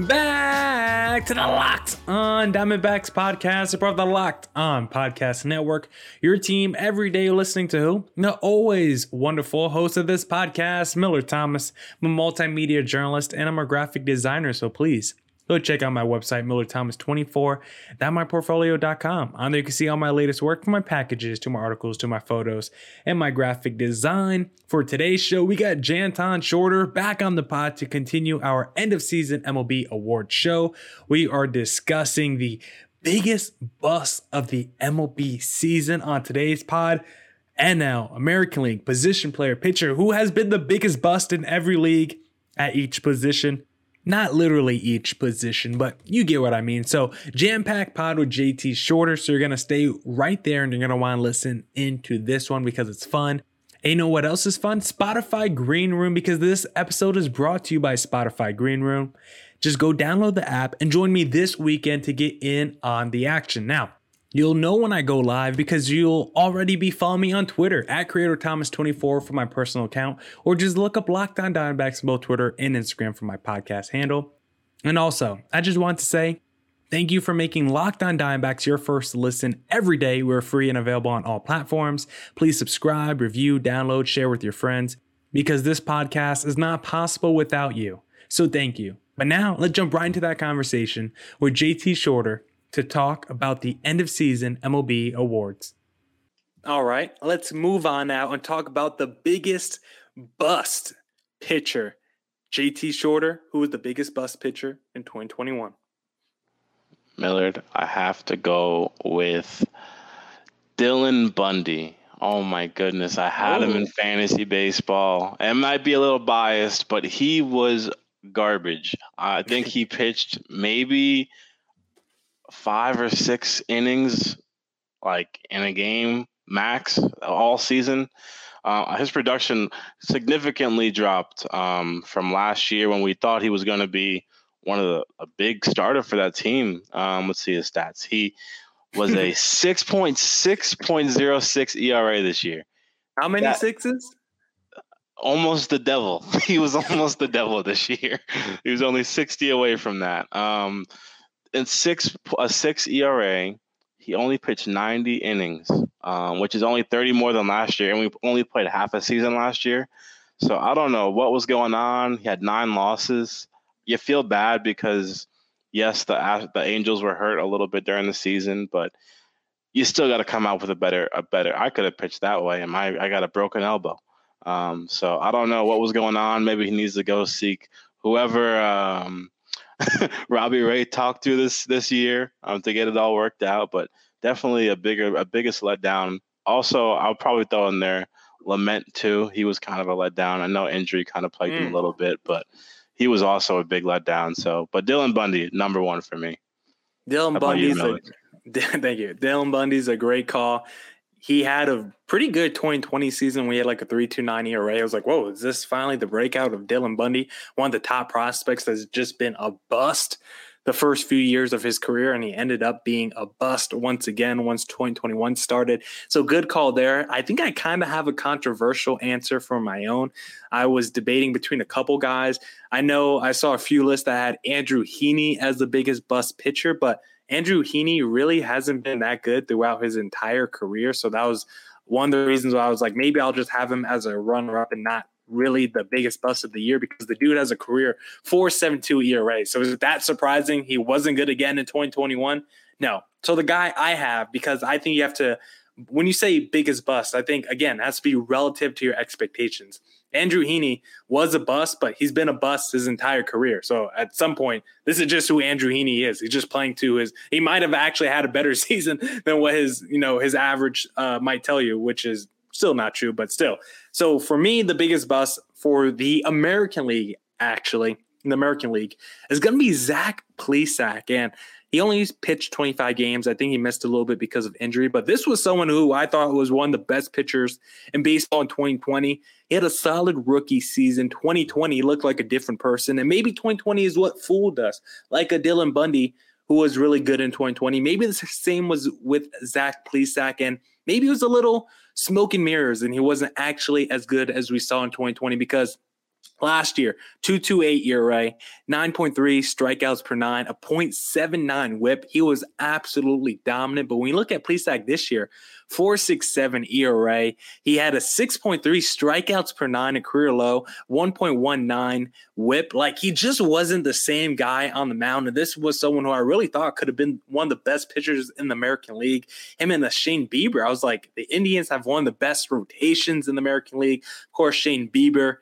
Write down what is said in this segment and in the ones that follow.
back to the Locked On Diamondbacks podcast, part of the Locked On Podcast Network. Your team every day listening to who? The always wonderful host of this podcast, Miller Thomas. I'm a multimedia journalist and I'm a graphic designer, so please Go check out my website, millerthomas24.myportfolio.com. On there, you can see all my latest work from my packages to my articles to my photos and my graphic design. For today's show, we got Janton Shorter back on the pod to continue our end of season MLB award show. We are discussing the biggest bust of the MLB season on today's pod. And now, American League position player pitcher who has been the biggest bust in every league at each position. Not literally each position, but you get what I mean. So, jam packed pod with JT Shorter. So, you're going to stay right there and you're going to want to listen into this one because it's fun. And you know what else is fun? Spotify Green Room, because this episode is brought to you by Spotify Green Room. Just go download the app and join me this weekend to get in on the action. Now, You'll know when I go live because you'll already be following me on Twitter at Creator Thomas24 for my personal account, or just look up Locked On Diamondbacks on both Twitter and Instagram for my podcast handle. And also, I just want to say thank you for making Locked On Diamondbacks your first listen every day. We're free and available on all platforms. Please subscribe, review, download, share with your friends because this podcast is not possible without you. So thank you. But now let's jump right into that conversation with JT Shorter to talk about the end of season MLB awards. All right, let's move on now and talk about the biggest bust pitcher. JT Shorter, who was the biggest bust pitcher in 2021? Millard, I have to go with Dylan Bundy. Oh my goodness, I had him in oh. fantasy baseball. It might be a little biased, but he was garbage. I think he pitched maybe five or six innings, like in a game max all season. Uh, his production significantly dropped um, from last year when we thought he was going to be one of the a big starter for that team. Um, let's see his stats. He was a six point six point zero six ERA this year. How many that, sixes? Almost the devil. He was almost the devil this year. He was only sixty away from that. Um, in six a six ERA, he only pitched 90 innings, um, which is only 30 more than last year, and we only played half a season last year. So I don't know what was going on. He had nine losses. You feel bad because yes, the the Angels were hurt a little bit during the season, but you still got to come out with a better a better. I could have pitched that way, and my I got a broken elbow. Um, so I don't know what was going on. Maybe he needs to go seek whoever um, Robbie Ray talked to this this year um, to get it all worked out, but definitely a bigger a biggest letdown. Also, I'll probably throw in there Lamet too. He was kind of a letdown. I know injury kind of plagued mm. him a mm. little bit, but he was also a big letdown. So, but Dylan Bundy, number one for me. Dylan Bundy's a, thank you. Dylan Bundy's a great call he had a pretty good 2020 season. We had like a 3-2-90 ERA. I was like, whoa, is this finally the breakout of Dylan Bundy? One of the top prospects that's just been a bust the first few years of his career, and he ended up being a bust once again once 2021 started. So good call there. I think I kind of have a controversial answer for my own. I was debating between a couple guys. I know I saw a few lists that had Andrew Heaney as the biggest bust pitcher, but – Andrew Heaney really hasn't been that good throughout his entire career. So that was one of the reasons why I was like, maybe I'll just have him as a runner up and not really the biggest bust of the year because the dude has a career 472 ERA. So is that surprising? He wasn't good again in 2021? No. So the guy I have, because I think you have to, when you say biggest bust, I think again, has to be relative to your expectations. Andrew Heaney was a bust, but he's been a bust his entire career. So at some point, this is just who Andrew Heaney is. He's just playing to his. He might have actually had a better season than what his you know his average uh, might tell you, which is still not true, but still. So for me, the biggest bust for the American League actually in the American League is going to be Zach Plesac. And he only pitched 25 games. I think he missed a little bit because of injury, but this was someone who I thought was one of the best pitchers in baseball in 2020. He had a solid rookie season. 2020 looked like a different person, and maybe 2020 is what fooled us, like a Dylan Bundy who was really good in 2020. Maybe the same was with Zach Plesac, and maybe it was a little smoke and mirrors, and he wasn't actually as good as we saw in 2020 because Last year, 228 ERA, 9.3 strikeouts per nine, a 0.79 whip. He was absolutely dominant. But when you look at Plesac this year, 467 ERA, he had a 6.3 strikeouts per nine, a career low, 1.19 whip. Like he just wasn't the same guy on the mound. And this was someone who I really thought could have been one of the best pitchers in the American League. Him and the Shane Bieber. I was like, the Indians have one of the best rotations in the American League. Of course, Shane Bieber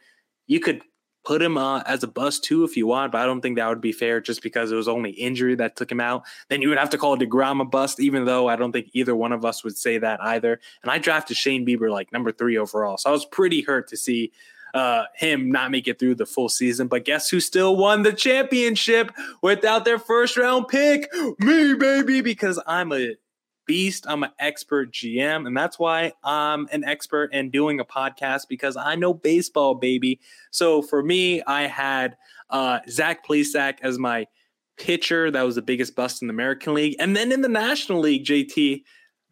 you could put him uh, as a bust too if you want, but I don't think that would be fair just because it was only injury that took him out. Then you would have to call DeGrom a bust, even though I don't think either one of us would say that either. And I drafted Shane Bieber like number three overall. So I was pretty hurt to see uh, him not make it through the full season. But guess who still won the championship without their first round pick? Me, baby, because I'm a beast. I'm an expert GM, and that's why I'm an expert in doing a podcast because I know baseball, baby. So for me, I had uh, Zach Plesac as my pitcher. That was the biggest bust in the American League, and then in the National League, JT.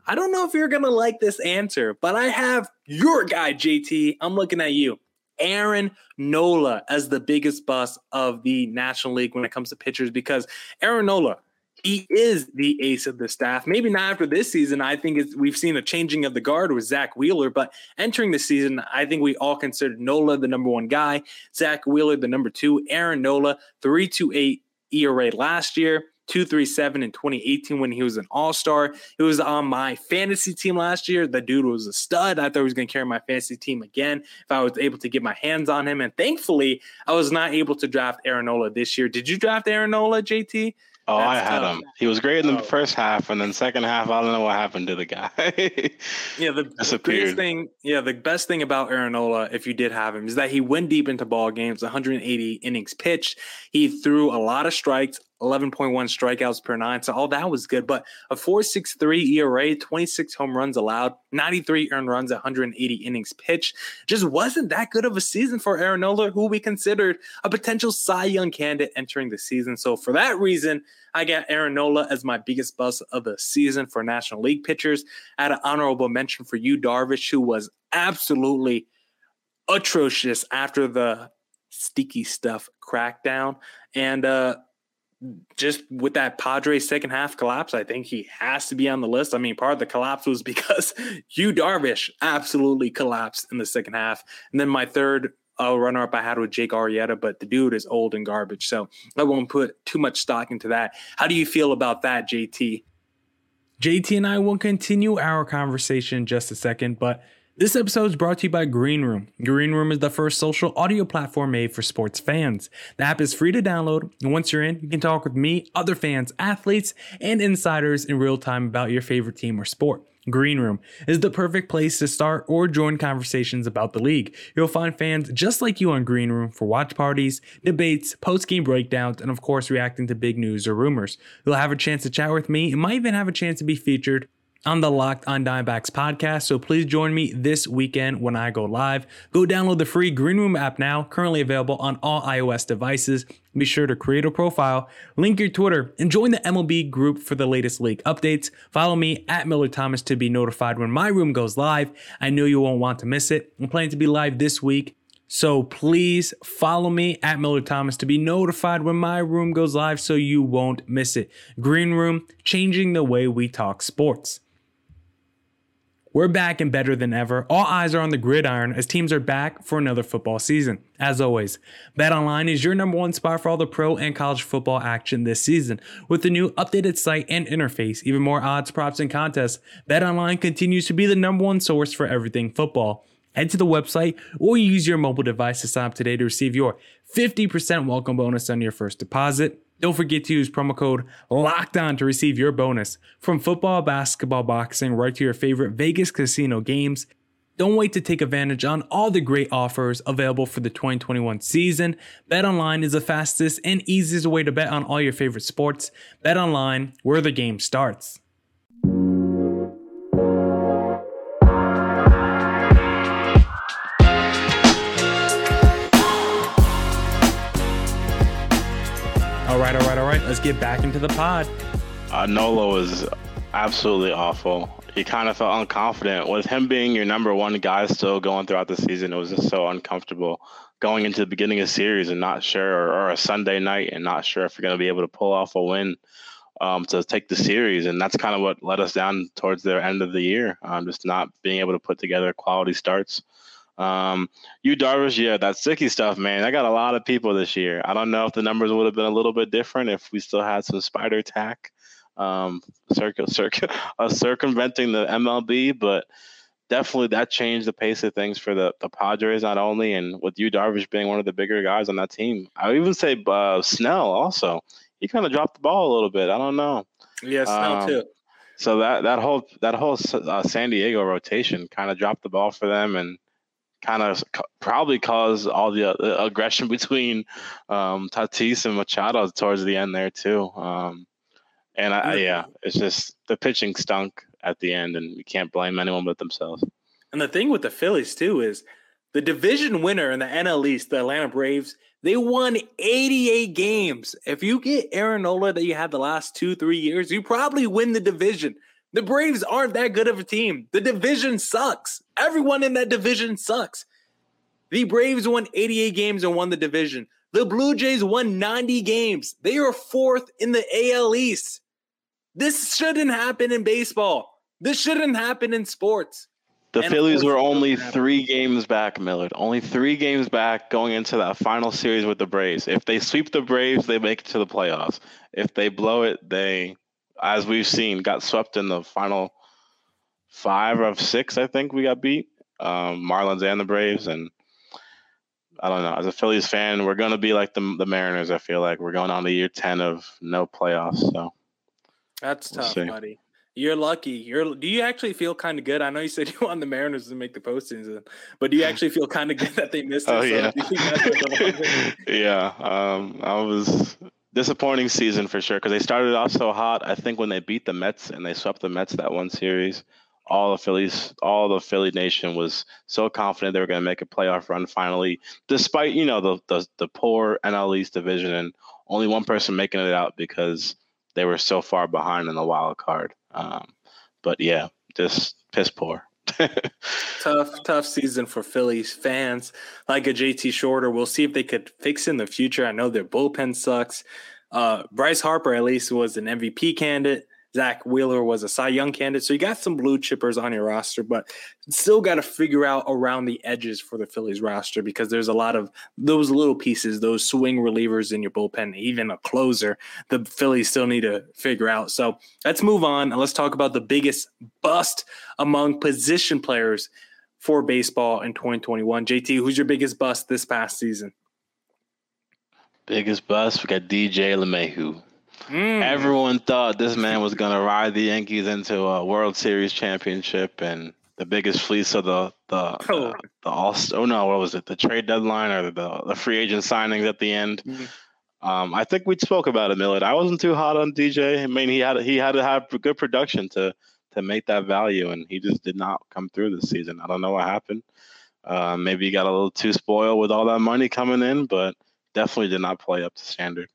I don't know if you're gonna like this answer, but I have your guy, JT. I'm looking at you. Aaron Nola as the biggest bust of the National League when it comes to pitchers because Aaron Nola, he is the ace of the staff. Maybe not after this season. I think we've seen a changing of the guard with Zack Wheeler, but entering the season, I think we all considered Nola the number one guy, Zack Wheeler the number two, Aaron Nola, 328 ERA last year. 237 in 2018 when he was an all-star. He was on my fantasy team last year. The dude was a stud. I thought he was going to carry my fantasy team again if I was able to get my hands on him. And thankfully, I was not able to draft Aaron Nola this year. Did you draft Aaron Nola, JT? Oh, I had tough. him. He was great in the oh. first half, and then second half, I don't know what happened to the guy. yeah, the, the biggest thing, yeah, the best thing about Aaron if you did have him, is that he went deep into ball games, 180 innings pitched. He threw a lot of strikes, 11.1 strikeouts per nine. So all that was good. But a 4.63 ERA, 26 home runs allowed, 93 earned runs, 180 innings pitched. Just wasn't that good of a season for Aaron Nola, who we considered a potential Cy Young candidate entering the season. So for that reason, I got Aaron Nola as my biggest bust of the season for National League pitchers. I had an honorable mention for you, Darvish, who was absolutely atrocious after the sticky stuff crackdown. And uh, just with that Padres second half collapse, I think he has to be on the list. I mean, part of the collapse was because Yu Darvish absolutely collapsed in the second half. And then my third uh, runner up I had with Jake Arrieta, but the dude is old and garbage. So I won't put too much stock into that. How do you feel about that, JT? JT and I will continue our conversation in just a second, but this episode is brought to you by Green Room. Green Room is the first social audio platform made for sports fans. The app is free to download, and once you're in, you can talk with me, other fans, athletes, and insiders in real time about your favorite team or sport. Green Room is the perfect place to start or join conversations about the league. You'll find fans just like you on Green Room for watch parties, debates, post game breakdowns, and of course, reacting to big news or rumors. You'll have a chance to chat with me and might even have a chance to be featured on the Locked on Diamondbacks podcast. So please join me this weekend when I go live. Go download the free Green Room app now, currently available on all iOS devices. Be sure to create a profile, link your Twitter, and join the MLB group for the latest league updates. Follow me at Miller Thomas to be notified when my room goes live. I know you won't want to miss it. I'm planning to be live this week. So please follow me at Miller Thomas to be notified when my room goes live so you won't miss it. Green Room, changing the way we talk sports. We're back and better than ever. All eyes are on the gridiron as teams are back for another football season. As always, BetOnline is your number one spot for all the pro and college football action this season. With the new updated site and interface, even more odds, props, and contests, BetOnline continues to be the number one source for everything football. Head to the website or use your mobile device to sign up today to receive your 50% welcome bonus on your first deposit. Don't forget to use promo code LOCKED ON to receive your bonus. From football, basketball, boxing, right to your favorite Vegas casino games, Don't wait to take advantage on all the great offers available for the 2021 season. BetOnline is the fastest and easiest way to bet on all your favorite sports. BetOnline, where the game starts. Let's get back into the pod. Uh, Nola was absolutely awful. He kind of felt unconfident with him being your number one guy still going throughout the season. It was just so uncomfortable going into the beginning of the series and not sure, or, or a Sunday night and not sure if you're going to be able to pull off a win um, to take the series. And that's kind of what led us down towards the end of the year, um, just not being able to put together quality starts. Um, Yu Darvish, yeah, that sticky stuff, man. I got a lot of people this year. I don't know if the numbers would have been a little bit different if we still had some spider tack, um, circ- circ- uh, circumventing the MLB, but definitely that changed the pace of things for the, the Padres, not only, and with Yu Darvish being one of the bigger guys on that team. I would even say uh, Snell also. He kind of dropped the ball a little bit. I don't know. Yeah, Snell um, too. So that that whole that whole uh, San Diego rotation kind of dropped the ball for them, and kind of probably caused all the uh, aggression between um, Tatis and Machado towards the end there too. Um, and I, yeah, it's just the pitching stunk at the end, and you can't blame anyone but themselves. And the thing with the Phillies too is the division winner in the NL East, the Atlanta Braves, they won 88 games. If you get Aaron Nola that you had the last two, three years, you probably win the division. The Braves aren't that good of a team. The division sucks. Everyone in that division sucks. The Braves won 88 games and won the division. The Blue Jays won 90 games. They are fourth in the AL East. This shouldn't happen in baseball. This shouldn't happen in sports. The and Phillies were only three games back, Millard. Only three games back going into that final series with the Braves. If they sweep the Braves, they make it to the playoffs. If they blow it, they as we've seen, got swept in the final five of six. I think we got beat, um, Marlins and the Braves, and I don't know. As a Phillies fan, we're going to be like the the Mariners. I feel like we're going on to year ten of no playoffs. So that's we'll tough, see. buddy. You're lucky. You're. Do you actually feel kind of good? I know you said you want the Mariners to make the postseason, but do you actually feel kind of good that they missed it? Oh yeah. yeah. Um, I was disappointing season for sure because they started off so hot. I think when they beat the Mets and they swept the Mets that one series, all the Phillies, all the Philly nation was so confident they were going to make a playoff run finally, despite you know the, the the poor NL East division and only one person making it out because they were so far behind in the wild card. Um, but yeah, just piss poor. tough, tough season for Phillies fans. Like a JT Shorter, we'll see if they could fix in the future. I know their bullpen sucks. Uh, Bryce Harper at least was an MVP candidate. Zack Wheeler was a Cy Young candidate. So you got some blue chippers on your roster, but still got to figure out around the edges for the Phillies roster because there's a lot of those little pieces, those swing relievers in your bullpen, even a closer. The Phillies still need to figure out. So let's move on and let's talk about the biggest bust among position players for baseball in 2021. JT, who's your biggest bust this past season? Biggest bust, we got DJ LeMahieu. Mm. Everyone thought this man was going to ride the Yankees into a World Series championship and the biggest fleece of the the oh. the, the all oh no what was it the trade deadline or the the free agent signings at the end. Mm. Um, I think we spoke about it, Millard. I wasn't too hot on DJ. I mean, he had he had to have good production to to make that value, and he just did not come through this season. I don't know what happened. Uh, maybe he got a little too spoiled with all that money coming in, but definitely did not play up to standard.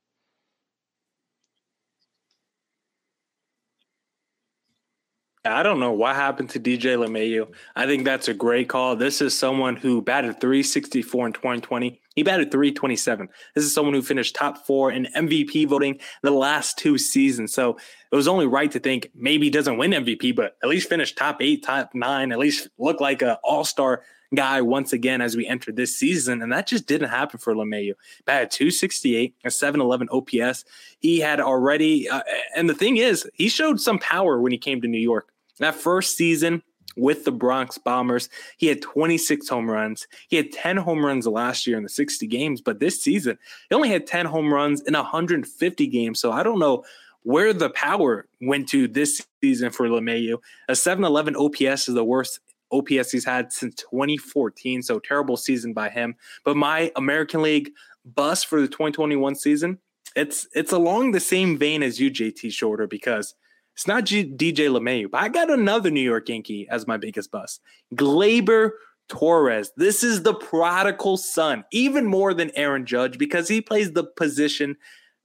I don't know what happened to DJ LeMahieu. I think that's a great call. This is someone who batted 364 in 2020. He batted 327. This is someone who finished top four in MVP voting the last two seasons. So it was only right to think maybe he doesn't win MVP, but at least finish top eight, top nine, at least look like an all star guy once again as we enter this season. And that just didn't happen for LeMahieu. Batted 268, a 711 OPS. He had already, uh, and the thing is, he showed some power when he came to New York. That first season with the Bronx Bombers, he had 26 home runs. He had 10 home runs last year in the 60 games, but this season, he only had 10 home runs in 150 games. So I don't know where the power went to this season for LeMahieu. A 711 OPS is the worst OPS he's had since 2014. So terrible season by him. But my American League bust for the 2021 season, it's it's along the same vein as you, JT Shorter, because it's not G- DJ LeMahieu, but I got another New York Yankee as my biggest bust. Gleyber Torres. This is the prodigal son, even more than Aaron Judge, because he plays the position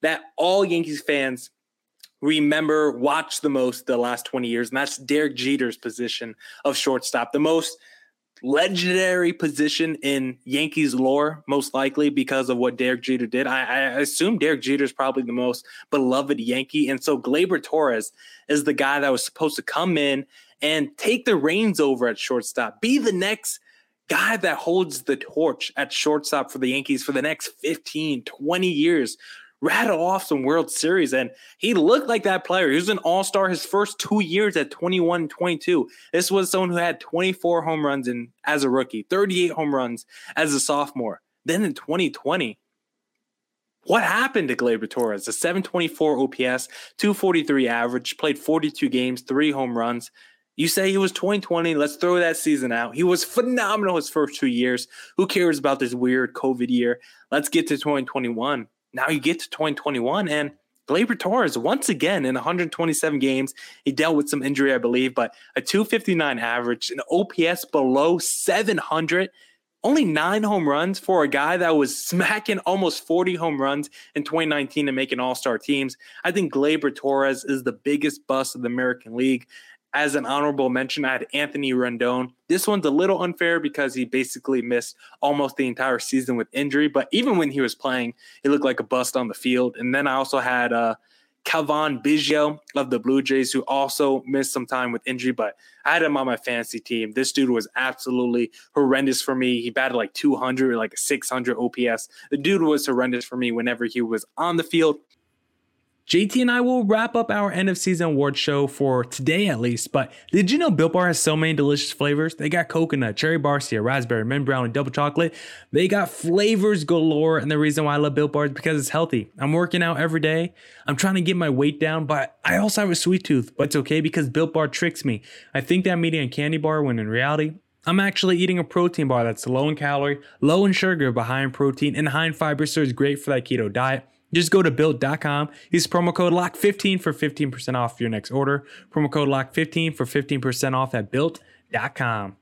that all Yankees fans remember, watch the most the last 20 years, and that's Derek Jeter's position of shortstop. The most legendary position in Yankees lore, most likely because of what Derek Jeter did. I, I assume Derek Jeter is probably the most beloved Yankee. And so Gleyber Torres is the guy that was supposed to come in and take the reins over at shortstop, be the next guy that holds the torch at shortstop for the Yankees for the next 15, 20 years rattle off some World Series. And he looked like that player. He was an all star his first two years at 21 22. This was someone who had 24 home runs in, as a rookie, 38 home runs as a sophomore. Then in 2020, what happened to Gleyber Torres? A 724 OPS, 243 average, played 42 games, three home runs. You say he was 2020. Let's throw that season out. He was phenomenal his first two years. Who cares about this weird COVID year? Let's get to 2021. Now you get to 2021 and Gleyber Torres, once again in 127 games, he dealt with some injury, I believe, but a 259 average, an OPS below 700, only nine home runs for a guy that was smacking almost 40 home runs in 2019 and making all star teams. I think Gleyber Torres is the biggest bust of the American League as an honorable mention, I had Anthony Rendon. This one's a little unfair because he basically missed almost the entire season with injury. But even when he was playing, he looked like a bust on the field. And then I also had uh, Cavan Biggio of the Blue Jays, who also missed some time with injury, but I had him on my fantasy team. This dude was absolutely horrendous for me. He batted like 200, like 600 OPS. The dude was horrendous for me whenever he was on the field. JT and I will wrap up our end of season award show for today at least. But did you know Built Bar has so many delicious flavors? They got coconut, cherry barcia, raspberry, mint brown, and double chocolate. They got flavors galore. And the reason why I love Built Bar is because it's healthy. I'm working out every day. I'm trying to get my weight down, but I also have a sweet tooth. But it's okay because Built Bar tricks me. I think that I'm eating a candy bar when in reality, I'm actually eating a protein bar that's low in calorie, low in sugar, but high in protein and high in fiber, so it's great for that keto diet. Just go to built.com, use promo code LOCK15 for 15% off your next order. Promo code LOCK15 for 15% off at built.com.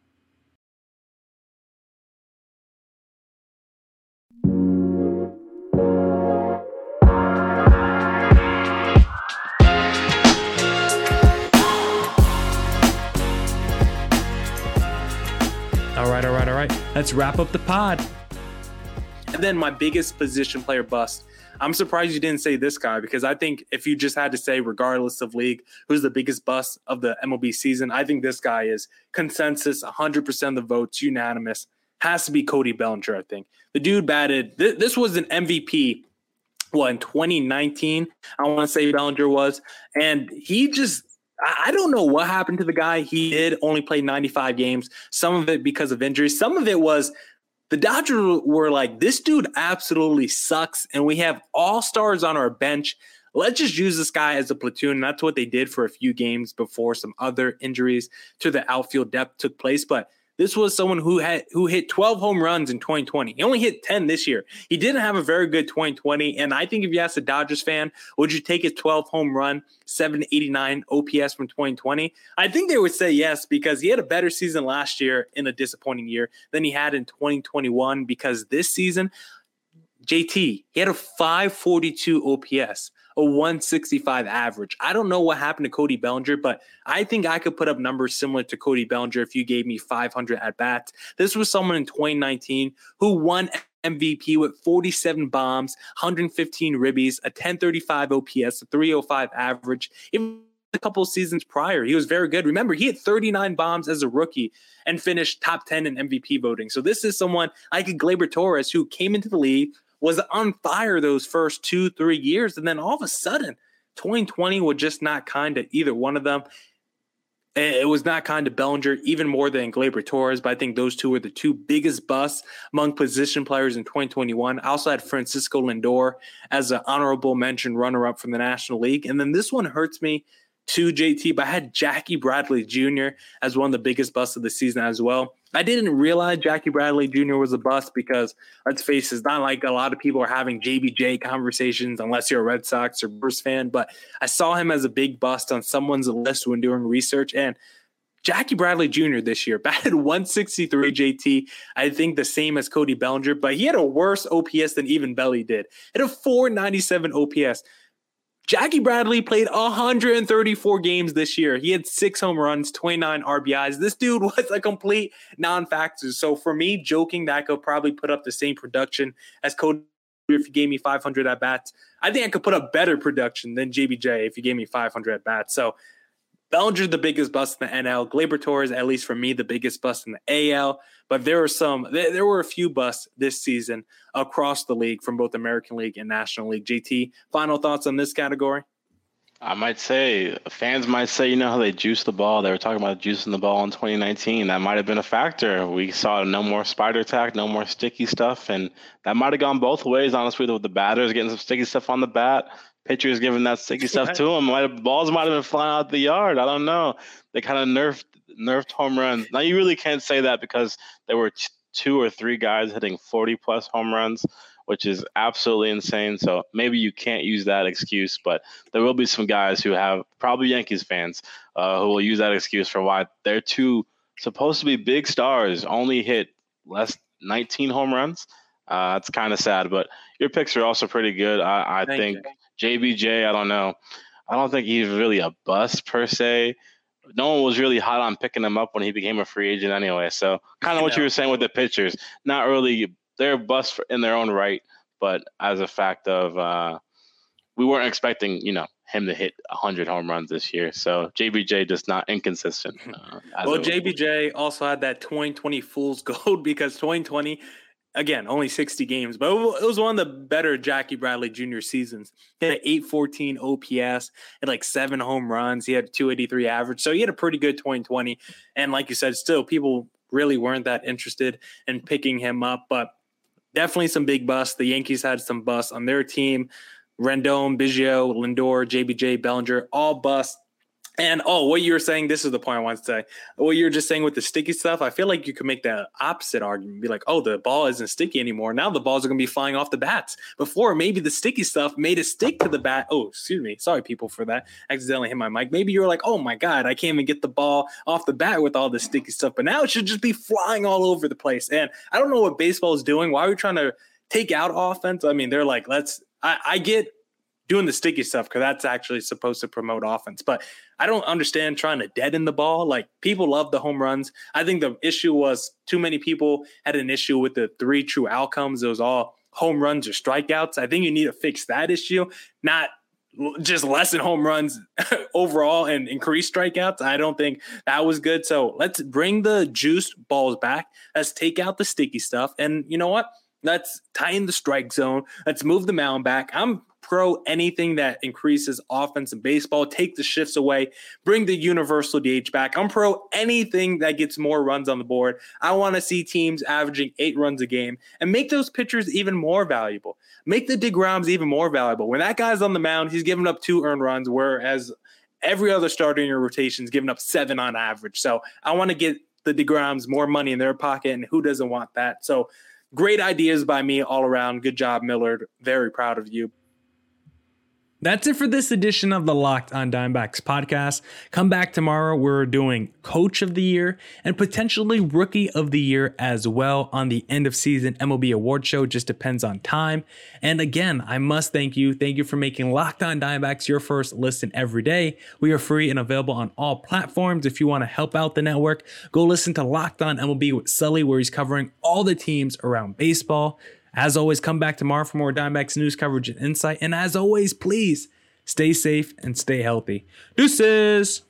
All right, all right, all right. Let's wrap up the pod. And then my biggest position player bust I'm surprised you didn't say this guy because I think if you just had to say, regardless of league, who's the biggest bust of the MLB season, I think this guy is consensus, 100% of the votes, unanimous. Has to be Cody Bellinger, I think. The dude batted, th- this was an MVP, well, in 2019, I want to say Bellinger was. And he just, I don't know what happened to the guy. He did only play 95 games, some of it because of injuries, some of it was the Dodgers were like, this dude absolutely sucks, and we have all stars on our bench. Let's just use this guy as a platoon. And that's what they did for a few games before some other injuries to the outfield depth took place. But this was someone who had who hit 12 home runs in 2020. He only hit 10 this year. He didn't have a very good 2020. And I think if you ask a Dodgers fan, would you take his 12 home run, 789 OPS from 2020? I think they would say yes because he had a better season last year in a disappointing year than he had in 2021. Because this season, JT, he had a 542 OPS a 165 average. I don't know what happened to Cody Bellinger, but I think I could put up numbers similar to Cody Bellinger if you gave me 500 at bats. This was someone in 2019 who won MVP with 47 bombs, 115 ribbies, a 1035 OPS, a 305 average. Even a couple seasons prior, he was very good. Remember, he had 39 bombs as a rookie and finished top 10 in MVP voting. So this is someone like a Gleyber Torres who came into the league was on fire those first two, three years. And then all of a sudden, 2020 was just not kind to either one of them. Eh, it was not kind to Bellinger, even more than Gleyber Torres, but I think those two were the two biggest busts among position players in 2021. I also had Francisco Lindor as an honorable mention runner up from the National League. And then this one hurts me two JT, but I had Jackie Bradley Jr. as one of the biggest busts of the season as well. I didn't realize Jackie Bradley Jr. was a bust because let's face it, it's not like a lot of people are having JBJ conversations unless you're a Red Sox or Brewers fan. But I saw him as a big bust on someone's list when doing research. And Jackie Bradley Jr. this year batted 163 JT. I think the same as Cody Bellinger, but he had a worse OPS than even Belly did. Had a 497 OPS. Jackie Bradley played 134 games this year. He had six home runs, 29 RBIs. This dude was a complete non factor. So for me, joking that I could probably put up the same production as Cody if he gave me 500 at bats. I think I could put up better production than JBJ if he gave me 500 at bats. So Bellinger's the biggest bust in the NL. Gleyber Torres, at least for me, the biggest bust in the AL. But there were some, there were a few busts this season across the league from both American League and National League. JT, final thoughts on this category? I might say fans might say, you know how they juice the ball. They were talking about juicing the ball in 2019. That might have been a factor. We saw no more spider tack, no more sticky stuff, and that might have gone both ways. Honestly, with the batters getting some sticky stuff on the bat, pitchers giving that sticky stuff to him. Might have, balls might have been flying out the yard. I don't know. They kind of nerfed nerfed home runs. Now you really can't say that because there were t- two or three guys hitting 40 plus home runs, which is absolutely insane. So maybe you can't use that excuse, but there will be some guys who have probably Yankees fans uh, who will use that excuse for why their two supposed to be big stars only hit less 19 home runs. Uh, it's kind of sad, but your picks are also pretty good. I, I think you. JBJ, I don't know. I don't think he's really a bust per se. No one was really hot on picking him up when he became a free agent anyway. So kind of what you were saying with the pitchers, not really. They're bust in their own right, but as a fact of uh, we weren't expecting, you know, him to hit 100 home runs this year. So JBJ just not inconsistent. Uh, well, JBJ also had that 2020 fool's gold because 2020 again, only 60 games, but it was one of the better Jackie Bradley Jr. seasons. He had an 814 OPS and like seven home runs. He had 283 average. So he had a pretty good 2020. And like you said, still people really weren't that interested in picking him up, but definitely some big busts. The Yankees had some busts on their team. Rendon, Biggio, Lindor, JBJ, Bellinger, all busts. And oh, what you were saying, this is the point I want to say. What you're just saying with the sticky stuff, I feel like you could make the opposite argument. Be like, oh, the ball isn't sticky anymore. Now the balls are going to be flying off the bats. Before, maybe the sticky stuff made it stick to the bat. Oh, excuse me. Sorry, people, for that. accidentally hit my mic. Maybe you were like, oh my God, I can't even get the ball off the bat with all the sticky stuff. But now it should just be flying all over the place. And I don't know what baseball is doing. Why are we trying to take out offense? I mean, they're like, let's, I, I get doing the sticky stuff because that's actually supposed to promote offense. But I don't understand trying to deaden the ball. Like people love the home runs. I think the issue was too many people had an issue with the three true outcomes. It was all home runs or strikeouts. I think you need to fix that issue, not just lessen home runs overall and increase strikeouts. I don't think that was good. So let's bring the juiced balls back. Let's take out the sticky stuff. And you know what? Let's tighten the strike zone. Let's move the mound back. I'm pro anything that increases offense in baseball, take the shifts away, bring the universal DH back. I'm pro anything that gets more runs on the board. I want to see teams averaging eight runs a game and make those pitchers even more valuable. Make the DeGroms even more valuable. When that guy's on the mound, he's giving up two earned runs, whereas every other starter in your rotation is giving up seven on average. So I want to get the DeGroms more money in their pocket, and who doesn't want that? So great ideas by me all around. Good job, Millard. Very proud of you. That's it for this edition of the Locked on Diamondbacks podcast. Come back tomorrow. We're doing Coach of the Year and potentially Rookie of the Year as well on the end of season MLB award show. Just depends on time. And again, I must thank you. Thank you for making Locked on Diamondbacks your first listen every day. We are free and available on all platforms. If you want to help out the network, go listen to Locked on MLB with Sully, where he's covering all the teams around baseball. As always, come back tomorrow for more Diamondbacks news coverage and insight. And as always, please stay safe and stay healthy. Deuces!